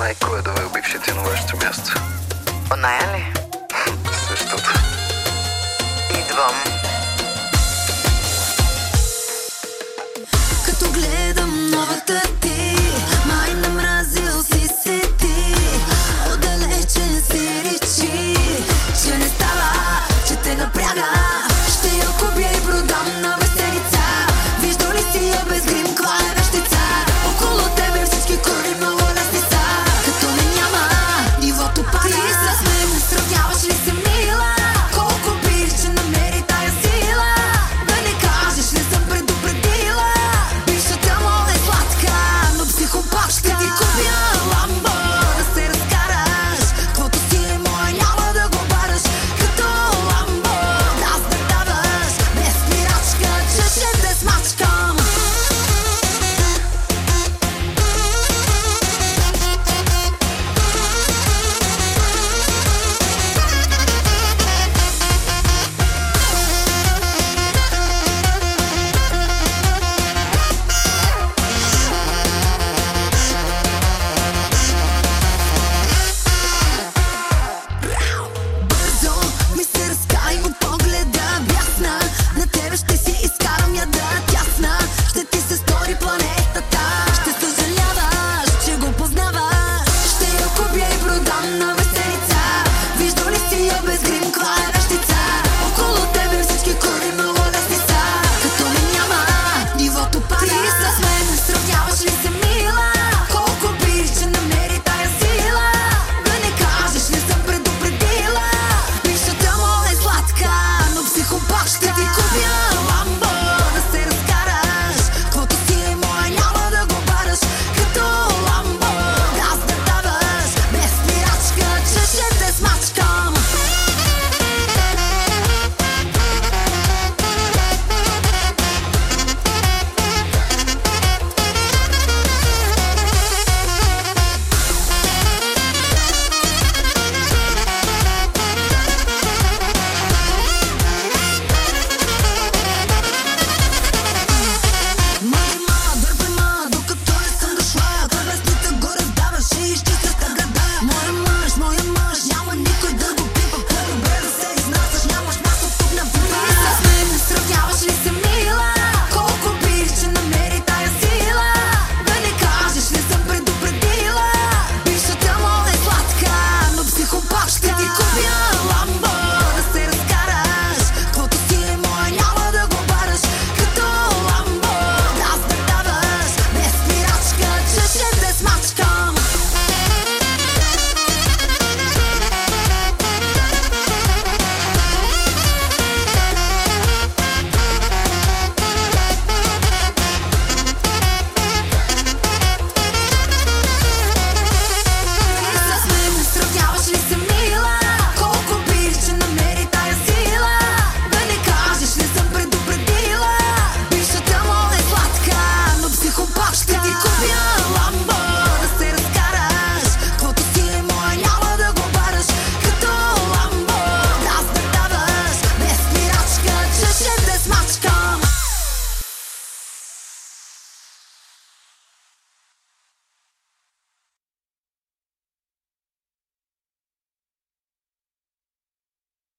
най-кой е довел бившите на вашето място. Оная ли? Същото. Идвам.